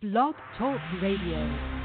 Blog Talk Radio.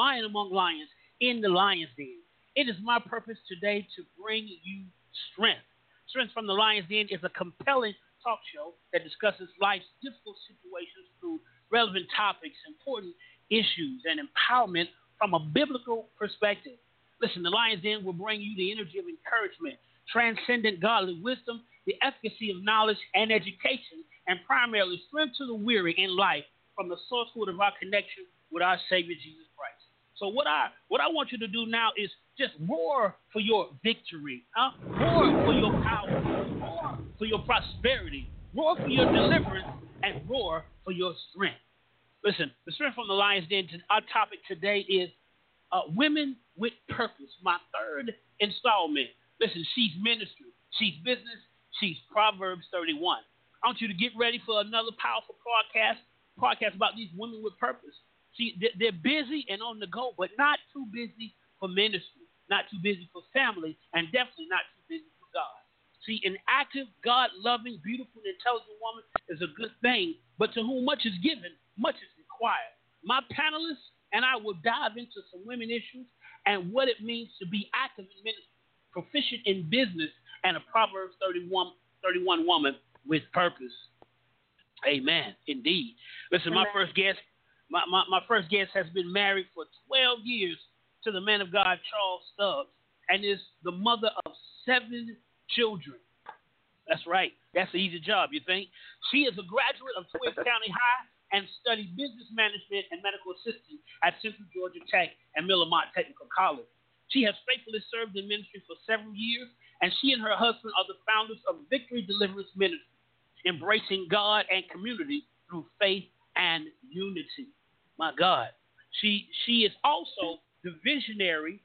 Among lions in the lion's den. It is my purpose today to bring you strength. Strength from the Lion's Den is a compelling talk show that discusses life's difficult situations through relevant topics, important issues, and empowerment from a biblical perspective. Listen, the Lion's Den will bring you the energy of encouragement, transcendent godly wisdom, the efficacy of knowledge and education, and primarily strength to the weary in life from the source of our connection with our Savior Jesus Christ. So what I what I want you to do now is just roar for your victory, huh? Roar for your power, roar for your prosperity, roar for your deliverance, and roar for your strength. Listen, the strength from the Lion's Den. Our topic today is uh, women with purpose. My third installment. Listen, she's ministry, she's business, she's Proverbs 31. I want you to get ready for another powerful podcast, podcast about these women with purpose. See, they're busy and on the go, but not too busy for ministry, not too busy for family, and definitely not too busy for God. See, an active, God loving, beautiful, intelligent woman is a good thing, but to whom much is given, much is required. My panelists and I will dive into some women issues and what it means to be active in ministry, proficient in business, and a Proverbs 31, 31 woman with purpose. Amen. Indeed. Listen, Amen. my first guest my, my, my first guest has been married for 12 years to the man of God, Charles Stubbs, and is the mother of seven children. That's right. That's an easy job, you think? She is a graduate of Twiggs County High and studied business management and medical assisting at Central Georgia Tech and Millamont Technical College. She has faithfully served in ministry for several years, and she and her husband are the founders of Victory Deliverance Ministry, embracing God and community through faith and unity. My God. She she is also the visionary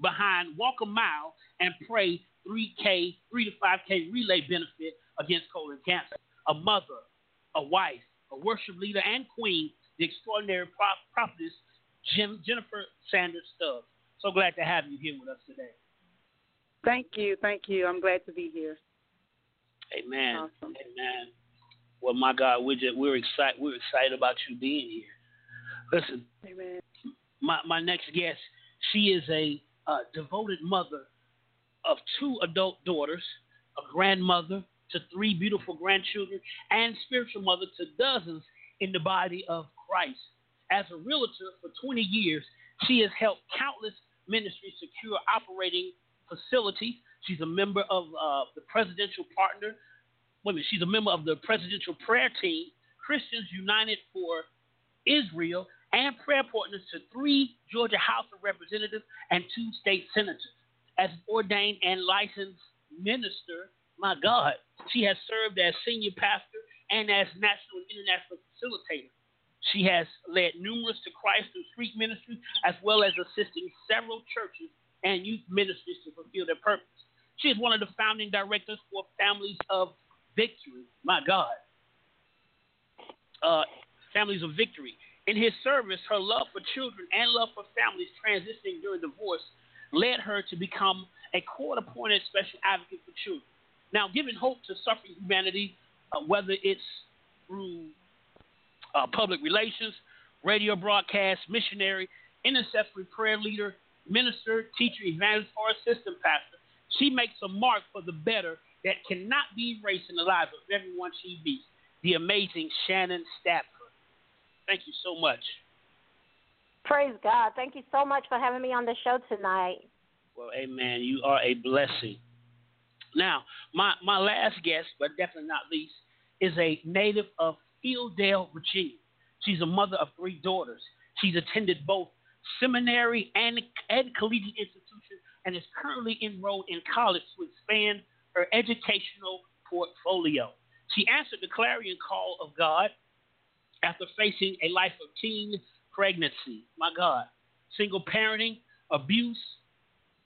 behind Walk a Mile and Pray 3K, 3 to 5K relay benefit against colon cancer. A mother, a wife, a worship leader, and queen, the extraordinary prophetess Jim, Jennifer Sanders Stubbs. So glad to have you here with us today. Thank you. Thank you. I'm glad to be here. Amen. Awesome. Amen. Well, my God, we're just, we're excited. We're excited about you being here. Listen, Amen. My my next guest, she is a uh, devoted mother of two adult daughters, a grandmother to three beautiful grandchildren, and spiritual mother to dozens in the body of Christ. As a realtor for 20 years, she has helped countless ministries secure operating facilities. She's a member of uh, the presidential partner. Women, she's a member of the presidential prayer team, Christians United for Israel, and prayer partners to three Georgia House of Representatives and two state senators. As ordained and licensed minister, my God, she has served as senior pastor and as national and international facilitator. She has led numerous to Christ through street ministry, as well as assisting several churches and youth ministries to fulfill their purpose. She is one of the founding directors for Families of Victory. My God. uh, Families of Victory. In his service, her love for children and love for families transitioning during divorce led her to become a court appointed special advocate for children. Now, giving hope to suffering humanity, uh, whether it's through uh, public relations, radio broadcast, missionary, intercessory prayer leader, minister, teacher, evangelist, or assistant pastor, she makes a mark for the better that cannot be erased in the lives of everyone she meets. The amazing Shannon Stafford. Thank you so much. Praise God. Thank you so much for having me on the show tonight. Well, amen. You are a blessing. Now, my, my last guest, but definitely not least, is a native of Hilldale, Virginia. She's a mother of three daughters. She's attended both seminary and, and collegiate institutions and is currently enrolled in college to expand her educational portfolio. She answered the clarion call of God after facing a life of teen pregnancy. My God. Single parenting, abuse,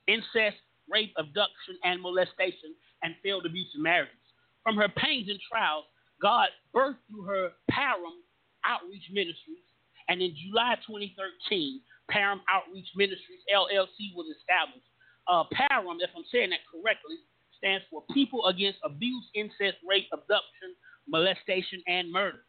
incest, rape, abduction, and molestation, and failed abusive marriages. From her pains and trials, God birthed through her Param Outreach Ministries, and in July 2013, Param Outreach Ministries LLC was established. Uh, Param, if I'm saying that correctly, stands for People Against Abuse, Incest, Rape, Abduction, Molestation, and Murder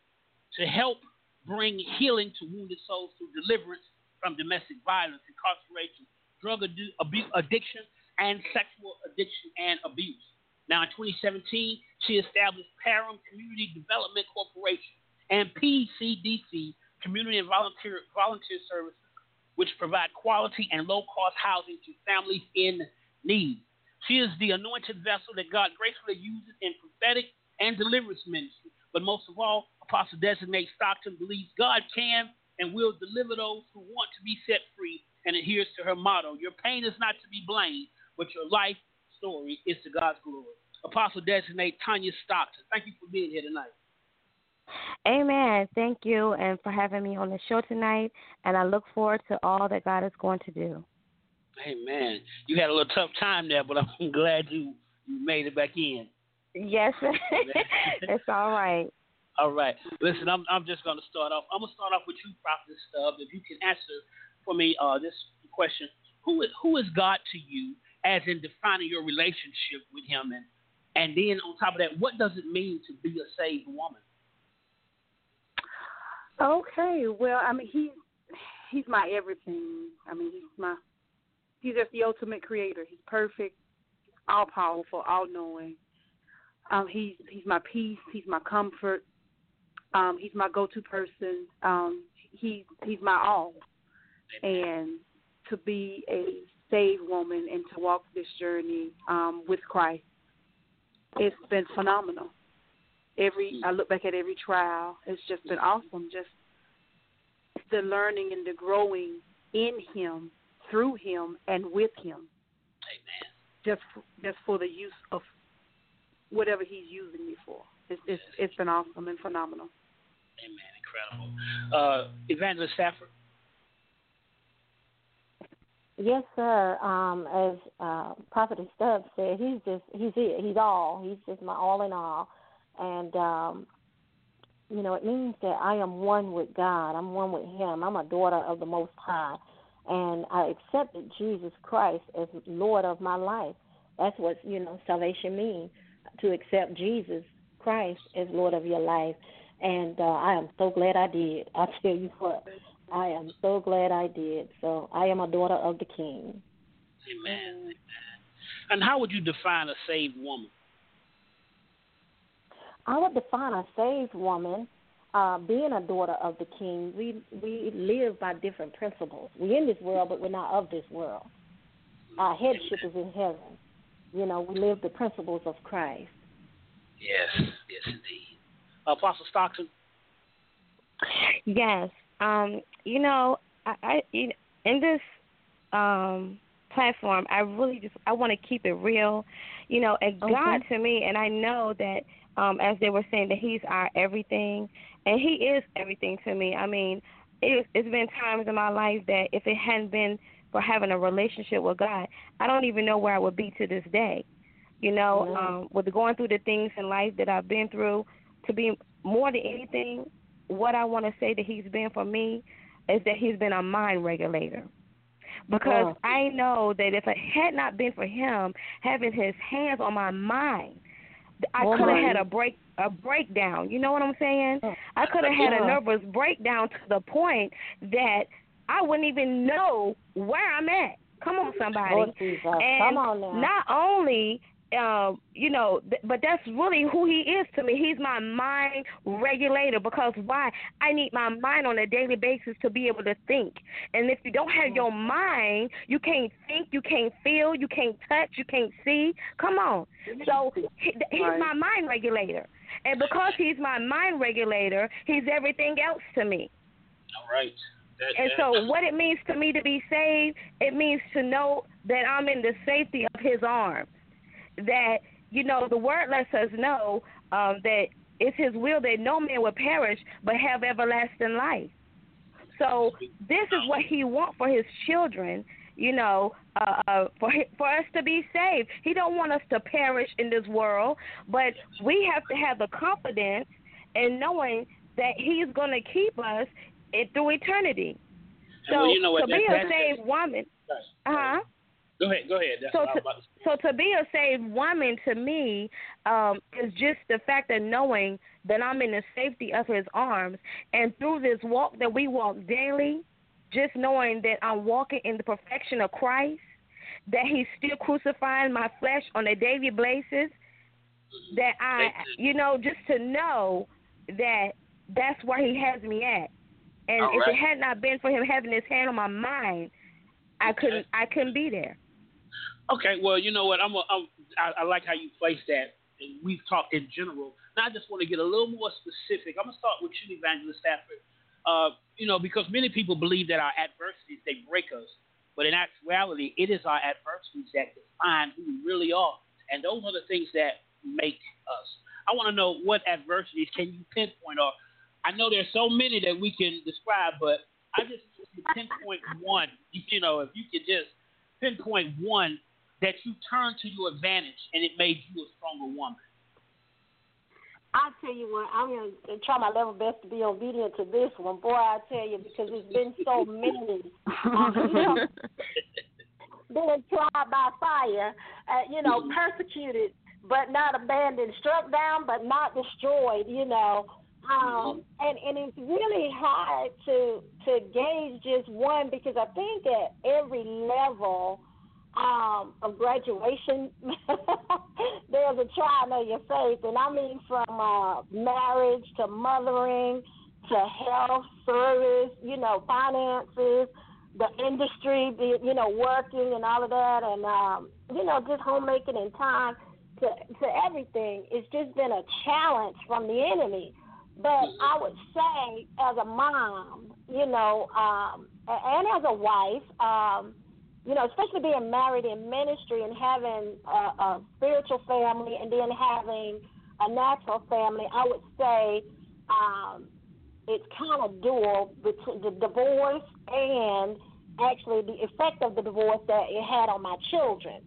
to help bring healing to wounded souls through deliverance from domestic violence, incarceration, drug abuse, addiction, and sexual addiction and abuse. Now, in 2017, she established Param Community Development Corporation and PCDC Community and Volunteer, Volunteer Services, which provide quality and low cost housing to families in need. She is the anointed vessel that God gracefully uses in prophetic and deliverance ministry. But most of all, Apostle Designate Stockton believes God can and will deliver those who want to be set free and adheres to her motto Your pain is not to be blamed, but your life story is to God's glory. Apostle Designate Tanya Stockton, thank you for being here tonight. Amen. Thank you and for having me on the show tonight. And I look forward to all that God is going to do. Amen. You had a little tough time there, but I'm glad you, you made it back in. Yes, it's all right. All right. Listen, I'm I'm just going to start off. I'm going to start off with you, Prophet Stubb. If you can answer for me uh, this question: Who is who is God to you, as in defining your relationship with Him, and and then on top of that, what does it mean to be a saved woman? Okay. Well, I mean, he's he's my everything. I mean, he's my He's just the ultimate creator. He's perfect, all powerful, all knowing. Um, he's he's my peace. He's my comfort. Um, he's my go-to person. Um, he he's my all. And to be a saved woman and to walk this journey um, with Christ, it's been phenomenal. Every I look back at every trial, it's just been awesome. Just the learning and the growing in Him through him and with him. Amen. Just just for the use of whatever he's using me for. It's it's, it's been awesome and phenomenal. Amen. Incredible. Uh, Evangelist Stafford. Yes, sir. Um, as uh, Prophet Stubbs said, he's just he's he's all. He's just my all in all, and um, you know it means that I am one with God. I'm one with Him. I'm a daughter of the Most High, and I accepted Jesus Christ as Lord of my life. That's what you know salvation means to accept Jesus Christ as Lord of your life. And uh, I am so glad I did. I tell you what, I am so glad I did. So I am a daughter of the King. Amen. Amen. And how would you define a saved woman? I would define a saved woman uh, being a daughter of the King, we we live by different principles. We're in this world, but we're not of this world. Our headship is in heaven. You know, we live the principles of Christ. Yes, yes, indeed. Apostle Stockton. Yes, um, you know, I, I in this um, platform, I really just I want to keep it real. You know, and okay. God to me, and I know that um, as they were saying that He's our everything, and he is everything to me. I mean, it, it's been times in my life that if it hadn't been for having a relationship with God, I don't even know where I would be to this day. You know, mm-hmm. um, with going through the things in life that I've been through, to be more than anything, what I want to say that he's been for me is that he's been a mind regulator. Because Oh. I know that if it had not been for him having his hands on my mind, I Oh, could have had a break a breakdown. You know what I'm saying? Oh. I could have had a nervous breakdown to the point that I wouldn't even know where I'm at. Come on, somebody. Lord Jesus. And Come on now. not only um, you know, th- but that's really who he is to me. He's my mind regulator because why? I need my mind on a daily basis to be able to think. And if you don't have your mind, you can't think, you can't feel, you can't touch, you can't see. Come on. So he, he's Right. my mind regulator. And because he's my mind regulator, he's everything else to me. All right. That, And so, what it means to me to be saved, it means to know that I'm in the safety of His arms. That you know, the Word lets us know um, that it's His will that no man will perish but have everlasting life. So this is what He wants for His children. You know, uh, uh, for for us to be saved, He don't want us to perish in this world, but we have to have the confidence in knowing that He's going to keep us it, through eternity. So well, you know what, to be a saved woman, uh huh. Go ahead. Go ahead. That's So what I was to, to so to be a saved woman to me um, is just the fact of knowing that I'm in the safety of His arms, and through this walk that we walk daily, just knowing that I'm walking in the perfection of Christ, that He's still crucifying my flesh on a daily basis, that I, you know, just to know that that's where He has me at, and All if it had not been for Him having His hand on my mind, I Okay. couldn't, I couldn't be there. Okay, well, you know what? I'm, a, I'm I, I like how you place that. And we've talked in general. Now I just want to get a little more specific. I'm gonna start with you, Evangelist Stafford. Uh, you know, because many people believe that our adversities they break us, but in actuality, it is our adversities that define who we really are, and those are the things that make us. I want to know what adversities can you pinpoint, or I know there's so many that we can describe, but I just want you pinpoint one. You, you know, if you could just pinpoint one that you turned to your advantage and it made you a stronger woman. I tell you what, I'm gonna try my level best to be obedient to this one. Boy, I tell you, because it's been so many. You know, being tried by fire, uh, you know, persecuted but not abandoned, struck down but not destroyed. You know, um, and and it's really hard to to gauge just one because I think at every level um, of graduation, there's a trial of your faith, and I mean from uh, marriage to mothering to health, service, you know, finances, the industry, the, you know, working and all of that, and um, you know, just homemaking and time to to everything. It's just been a challenge from the enemy. But I would say, as a mom, you know, um, and as a wife, um, you know, especially being married in ministry and having a, a spiritual family and then having a natural family, I would say um, it's kind of dual between the divorce and actually the effect of the divorce that it had on my children.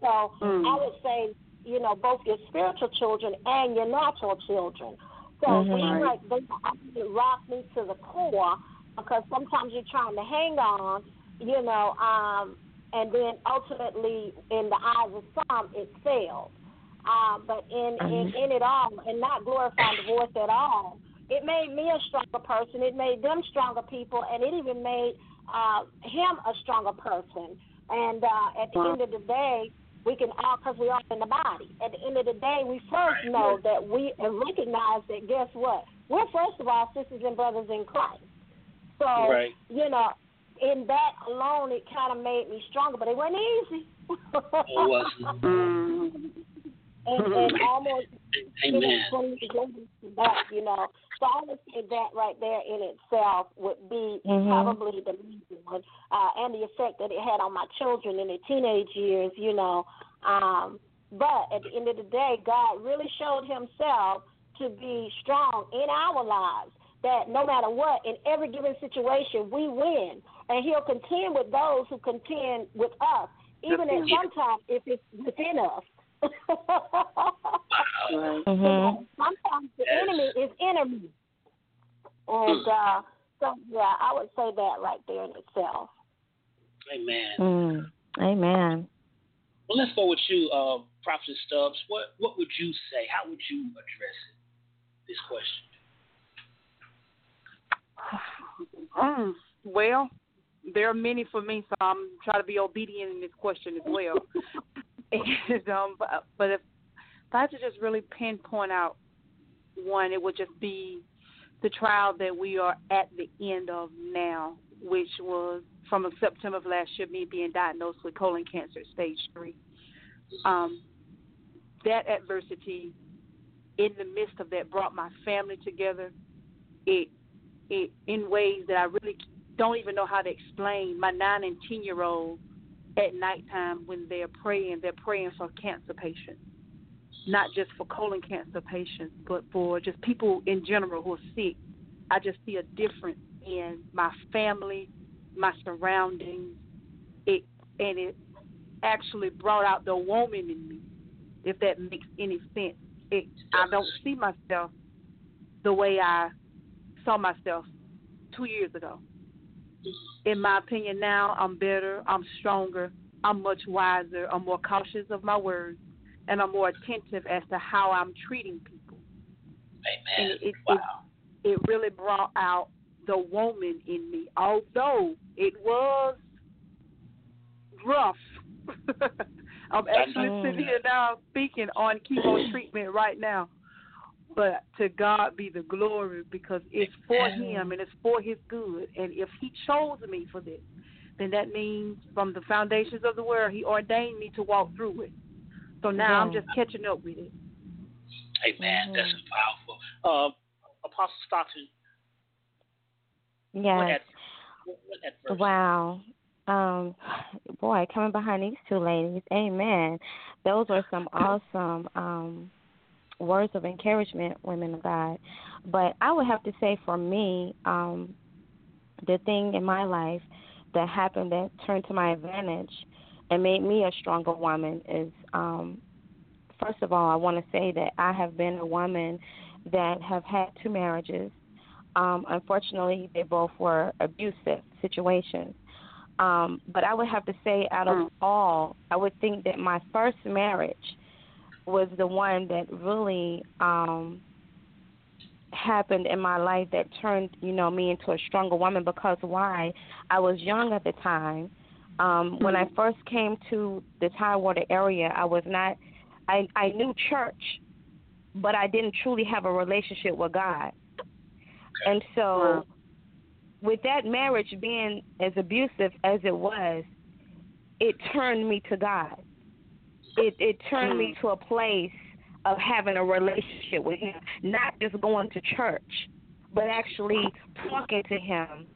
So Mm. I would say, you know, both your spiritual children and your natural children. So Mhm. we like they actually rock me to the core because sometimes you're trying to hang on, you know, um, and then ultimately in the eyes of some it fails. Uh, but in, in in it all, and not glorifying divorce at all, it made me a stronger person. It made them stronger people, and it even made uh, him a stronger person. And uh, at the Wow. end of the day, we can all, because we are in the body. At the end of the day, we first know that we and recognize that. Guess what? We're first of all sisters and brothers in Christ. So Right. you know, in that alone, it kind of made me stronger. But it wasn't easy. It wasn't. And, and almost Amen. you know, 20 years later, back, you know. So I would say that right there in itself would be Mhm. probably the main one, uh, and the effect that it had on my children in their teenage years, you know. Um, but at the end of the day, God really showed Himself to be strong in our lives. That no matter what, in every given situation, we win, and He'll contend with those who contend with us, even at sometimes if it's within us. Right. Mhm. Sometimes the enemy is enemy. And uh, so, yeah, I would say that right there in itself. Amen. Mm. Amen. Well, let's go with you, uh, Prophet Stubbs. What what would you say? How would you address it, this question? Mm, well, there are many for me, so I'm trying to be obedient in this question as well. and, um, but, but if, if I had to just really pinpoint out one, it would just be the trial that we are at the end of now, which was from September of last year, me being diagnosed with colon cancer, stage three. Um, that adversity, in the midst of that, brought my family together. It, it in ways that I really don't even know how to explain. My nine and ten year old at nighttime when they're praying, they're praying for cancer patients, not just for colon cancer patients, but for just people in general who are sick. I just see a difference in my family, my surroundings, it and it actually brought out the woman in me, if that makes any sense. It, I don't see myself the way I saw myself two years ago. In my opinion, now I'm better, I'm stronger, I'm much wiser, I'm more cautious of my words, and I'm more attentive as to how I'm treating people. Amen. And it, wow. it, it really brought out the woman in me, although it was rough. I'm actually sitting here now speaking on chemo treatment right now. But to God be the glory because it's for Him and it's for His good. And if He chose me for this, then that means from the foundations of the world, He ordained me to walk through it. So now I'm just catching up with it. Amen. That's powerful. Uh, Apostle Stockton. Yes. What had, what had? Wow. Um, boy, coming behind these two ladies, amen. Those were some awesome um words of encouragement, women of God. But I would have to say for me, um, the thing in my life that happened that turned to my advantage and made me a stronger woman is um first of all I want to say that I have been a woman that have had two marriages. Um, unfortunately they both were abusive situations. Um, but I would have to say out of all, I would think that my first marriage was the one that really um happened in my life that turned, you know, me into a stronger woman because why? I was young at the time. Um when I first came to the Tidewater area, I was not I I knew church, but I didn't truly have a relationship with God. And so with that marriage being as abusive as it was, it turned me to God. It it turned me to a place of having a relationship with Him, not just going to church, but actually talking to Him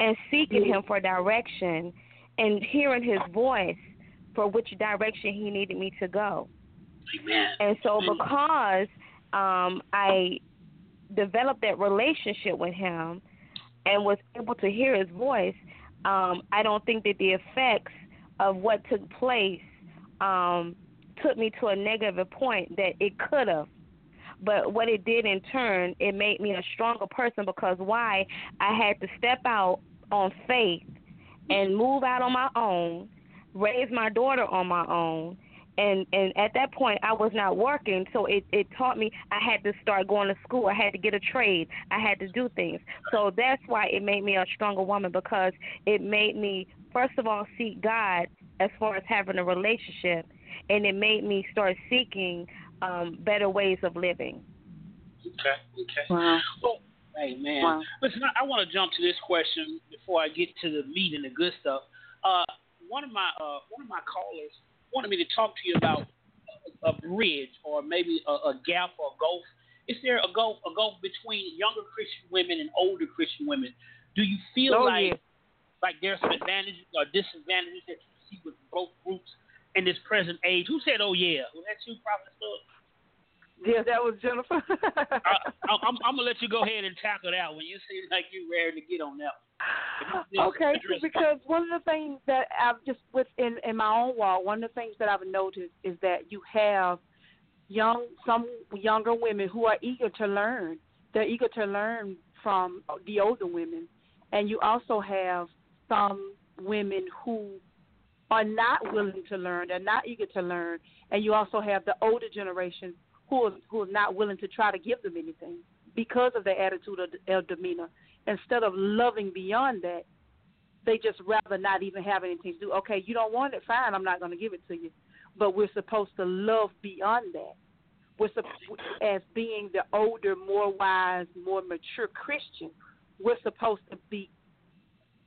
and seeking Him for direction and hearing His voice for which direction He needed me to go. Amen. And so because um, I developed that relationship with him and was able to hear his voice, um, I don't think that the effects of what took place um, took me to a negative point that it could have. But what it did in turn, it made me a stronger person because why? I had to step out on faith and move out on my own, raise my daughter on my own, and and at that point I was not working, so it it taught me I had to start going to school. I had to get a trade. I had to do things. So that's why it made me a stronger woman because it made me first of all seek God as far as having a relationship, and it made me start seeking um better ways of living. Okay. Okay. Wow. Well, Amen. Wow. Listen, I, I want to jump to this question before I get to the meat and the good stuff. Uh, one of my uh, one of my callers wanted me to talk to you about a, a bridge or maybe a, a gap or a gulf. Is there a gulf a gulf between younger Christian women and older Christian women? Do you feel Oh, like yeah. like there's some advantages or disadvantages that you see with both groups in this present age? Who said, "Oh yeah"? Was that you, Prophet? Yeah, that was Jennifer. I, I'm gonna let you go ahead and tackle that one. You seem like you're ready to get on that. One. okay, because one of the things that I've just within in my own walk, one of the things that I've noticed is that you have young some younger women who are eager to learn. They're eager to learn from the older women, and you also have some women who are not willing to learn, they're not eager to learn, and you also have the older generation who are, who are not willing to try to give them anything because of their attitude or demeanor. Instead of loving beyond that, they just rather not even have anything to do. Okay, you don't want it, fine. I'm not going to give it to you. But we're supposed to love beyond that. We're as being the older, more wise, more mature Christian. We're supposed to be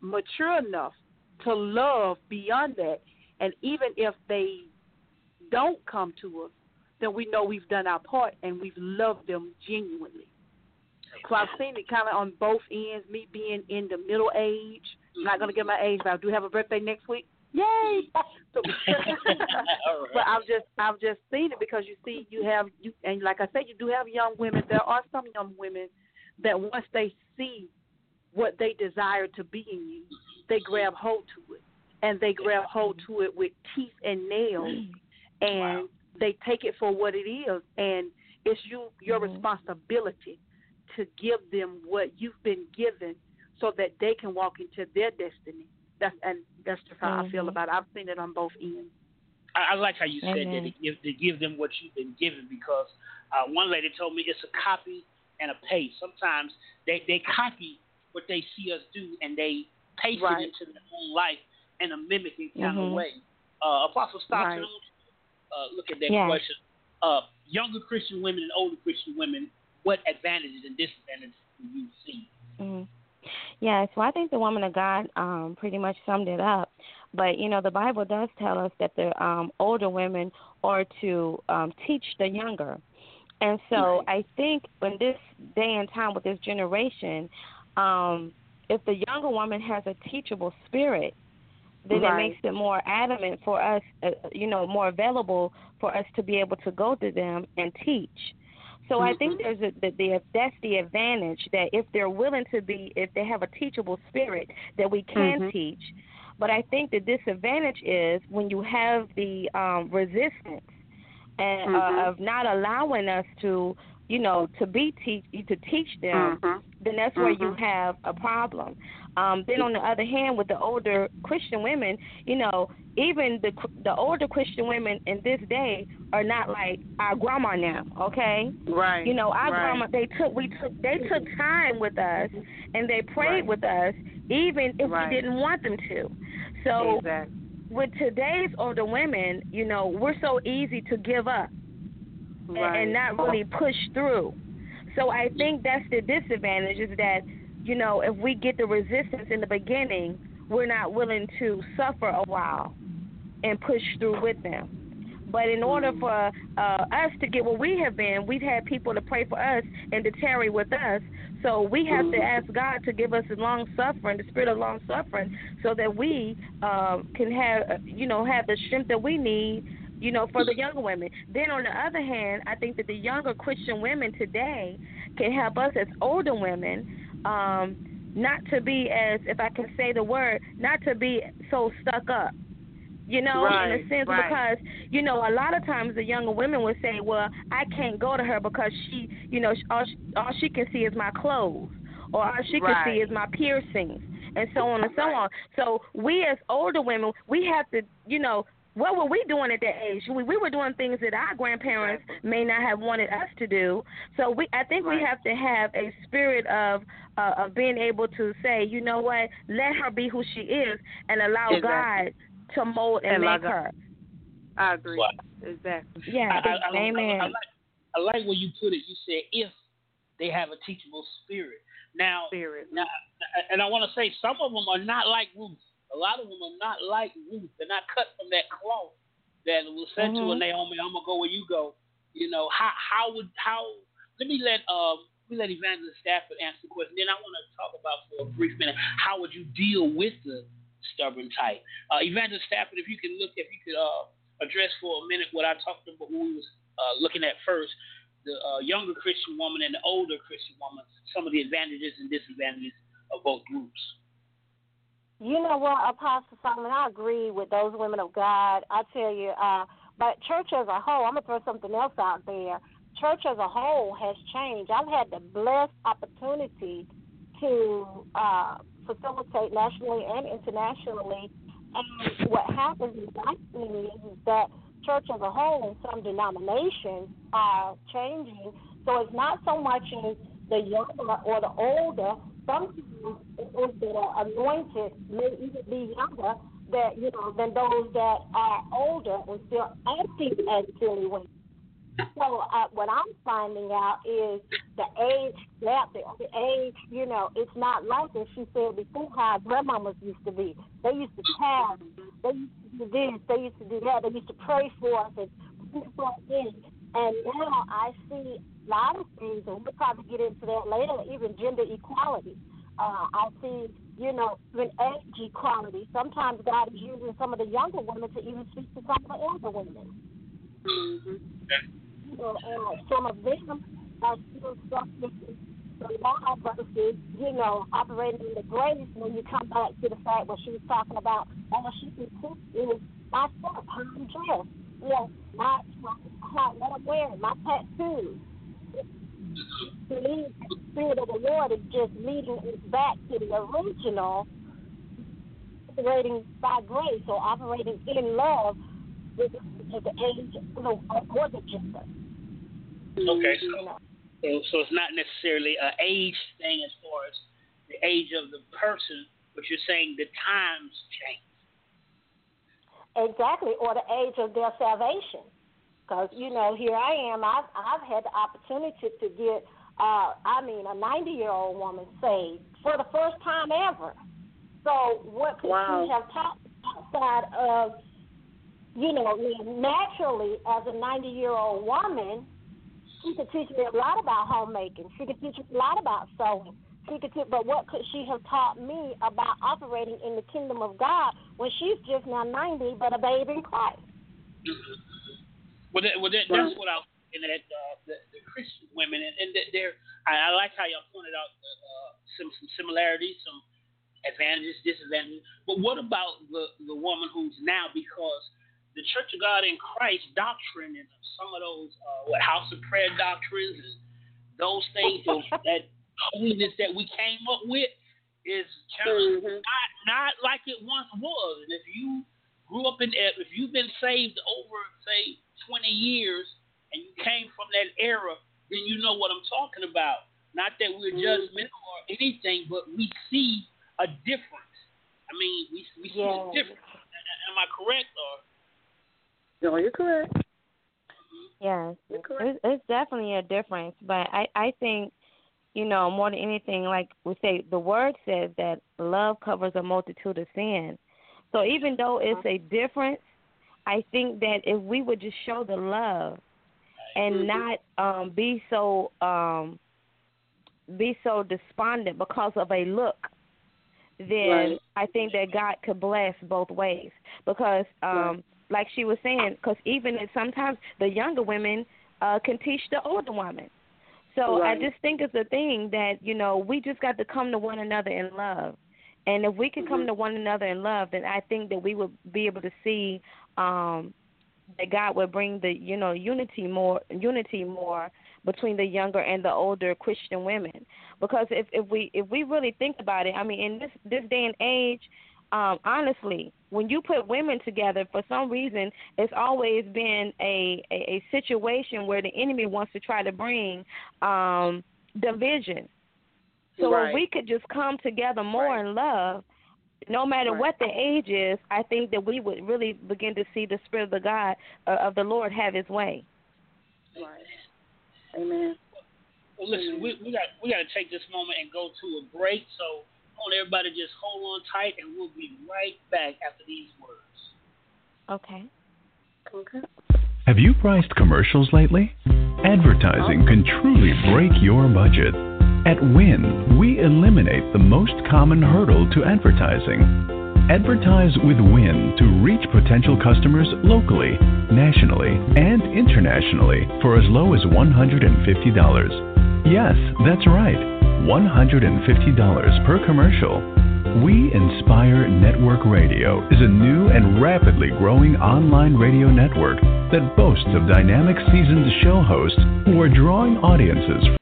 mature enough to love beyond that. And even if they don't come to us, then we know we've done our part and we've loved them genuinely. So I've seen it kind of on both ends. Me being in the middle age, I'm not gonna get my age, but I do have a birthday next week. Yay! So, but I've just I've just seen it because you see you have you and like I said you do have young women. There are some young women that once they see what they desire to be in you, they grab hold to it, and they grab hold to it with teeth and nails, and wow. they take it for what it is, and it's you your mm-hmm. responsibility to give them what you've been given, so that they can walk into their destiny. That's and that's just how mm-hmm. I feel mm-hmm. about it. I've seen it on both ends. I, I like how you said mm-hmm. that to give to give them what you've been given because uh, one lady told me it's a copy and a paste. Sometimes they they copy what they see us do and they paste right. into their own life in a mimicking kind mm-hmm. of way. Uh, Apostle Stockton, right. uh, look at that yeah. question. Uh, younger Christian women and older Christian women, what advantages and disadvantages do you see? Mm-hmm. Yeah, so I think the woman of God um, pretty much summed it up. But you know, the Bible does tell us that the um, older women are to um, teach the younger. And so right. I think in this day and time with this generation, um, if the younger woman has a teachable spirit, then right. it makes it more adamant for us, uh, you know, more available for us to be able to go to them and teach. So mm-hmm. I think mm-hmm. there's a, the, the that's the advantage that if they're willing to be, if they have a teachable spirit, that we can mm-hmm. teach. But I think the disadvantage is when you have the um, resistance and uh, mm-hmm. uh, of not allowing us to, you know, to be teach to teach them. Mm-hmm. Then that's where you mm-hmm. have a problem. Um, then on the other hand, with the older Christian women, you know, even the the older Christian women in this day are not like our grandma now. Okay, right? You know, our right. grandma they took we took they took time with us and they prayed right. with us even if right. we didn't want them to. So exactly. with today's older women, you know, we're so easy to give up and, and not really push through. So I think that's the disadvantage is that you know, if we get the resistance in the beginning, we're not willing to suffer a while and push through with them. But in order for uh, us to get where we have been, we've had people to pray for us and to tarry with us. So we have to ask God to give us the long suffering, the spirit of long suffering, so that we um, can have, you know, have the strength that we need, you know, for the younger women. Then on the other hand, I think that the younger Christian women today can help us as older women um, not to be as, if I can say the word, not to be so stuck up. You know, right, in a sense, right. because you know, a lot of times the younger women would say, "Well, I can't go to her because she, you know, all she, all she can see is my clothes, or all she right. can see is my piercings." and so on and so on. So we as older women, we have to, you know, what were we doing at that age? We, we were doing things that our grandparents may not have wanted us to do. So we, I think right. we have to have a spirit of uh, of being able to say, you know what, let her be who she is, and allow exactly. God to mold and, and make her. I agree. Exactly. Yeah. I, I, amen. I, I, like, I like where you put it. You said if they have a teachable spirit. Now, spirit. now, and I want to say some of them are not like Ruth. A lot of them are not like Ruth. They're not cut from that cloth that was said mm-hmm. to a Naomi, "I'm gonna go where you go." You know how how would how? Let me let um we let Evangelist Stafford answer the question. Then I want to talk about for a brief minute how would you deal with the stubborn type. Uh, Evangelist Stafford, if you could look, if you could uh, address for a minute what I talked about, what we was uh, looking at first, the uh, younger Christian woman and the older Christian woman, some of the advantages and disadvantages of both groups. You know what, Apostle Solomon, I agree with those women of God. I tell you, uh, but church as a whole, I'm gonna throw something else out there. Church as a whole has changed. I've had the blessed opportunity to uh, facilitate nationally and internationally. And what happens is, I think, is that church as a whole and some denominations are changing. So it's not so much in the younger or the older. Some people that are anointed may even be younger that you know than those that are older and still acting as silly women. So uh, what I'm finding out is the age gap, the, the age, you know, it's not like as she said before how grandmamas used to be. They used to have, they used to do this, they used to do that, they used to pray for us and put us in. And now I see a lot of things, and we'll probably get into that later, even gender equality. Uh, I see, you know, even age equality. Sometimes God is using some of the younger women to even speak to some of the older women. Mm-hmm people, uh, some of them are still stuck with the law versus, you know, operating in the grace when you come back to the fact what she was talking about. All she can cook is my stuff, how I'm dressed, you know, my, my, what I'm wearing, my tattoos. To me, the Spirit of the Lord is just leading us back to the original, operating by grace or operating in love with the age you know, or the gender. Okay, so, so so it's not necessarily an age thing as far as the age of the person, but you're saying the times change. Exactly, or the age of their salvation. Because you know, here I am. I've I've had the opportunity to get, uh, I mean, a 90 year old woman saved for the first time ever. So what could wow. she have taught outside of, you know, naturally as a 90 year old woman? she could teach me a lot about homemaking. She could teach me a lot about sewing. She could but what could she have taught me about operating in the kingdom of God when she's just now 90 but a babe in Christ? Well, that, well that, that's what I was looking at uh, the, the Christian women, and, and they're. I, I like how y'all pointed out uh, some some similarities, some advantages, disadvantages. But what about the the woman who's now because the Church of God in Christ doctrine and some of those uh, what House of Prayer doctrines and those things that holiness that we came up with is kind mm-hmm. not not like it once was. And if you grew up in if you've been saved over say 20 years and you came from that era, then you know what I'm talking about. Not that we're mm-hmm. judgmental or anything, but we see a difference. I mean, we we see yeah. a difference. Am I correct or? No, you're correct. Yes, it's, it's definitely a difference, but I I think you know more than anything, like we say, the word says that love covers a multitude of sin. So even though it's a difference, I think that if we would just show the love and mm-hmm. not um be so um be so despondent because of a look then right. I think that God could bless both ways because um right like she was saying, because even sometimes the younger women uh, can teach the older women. So right. I just think it's a thing that you know we just got to come to one another in love, and if we can mm-hmm. come to one another in love, then I think that we will be able to see um, that God will bring the you know unity more unity more between the younger and the older Christian women. Because if if we if we really think about it, I mean, in this this day and age, um, honestly, when you put women together, for some reason, it's always been a, a, a situation where the enemy wants to try to bring um, division. So right. if we could just come together more right. in love, no matter right. what the age is, I think that we would really begin to see the spirit of the God uh, of the Lord have His way. Right. Amen. Well, listen, we, we got we got to take this moment and go to a break. So want everybody to just hold on tight, and we'll be right back after these words. Okay. Okay. Have you priced commercials lately? Advertising oh. can truly break your budget. At Win, we eliminate the most common hurdle to advertising. Advertise with Win to reach potential customers locally, nationally, and internationally for as low as $150. Yes, that's right. $150 per commercial. We Inspire Network Radio is a new and rapidly growing online radio network that boasts of dynamic seasoned show hosts who are drawing audiences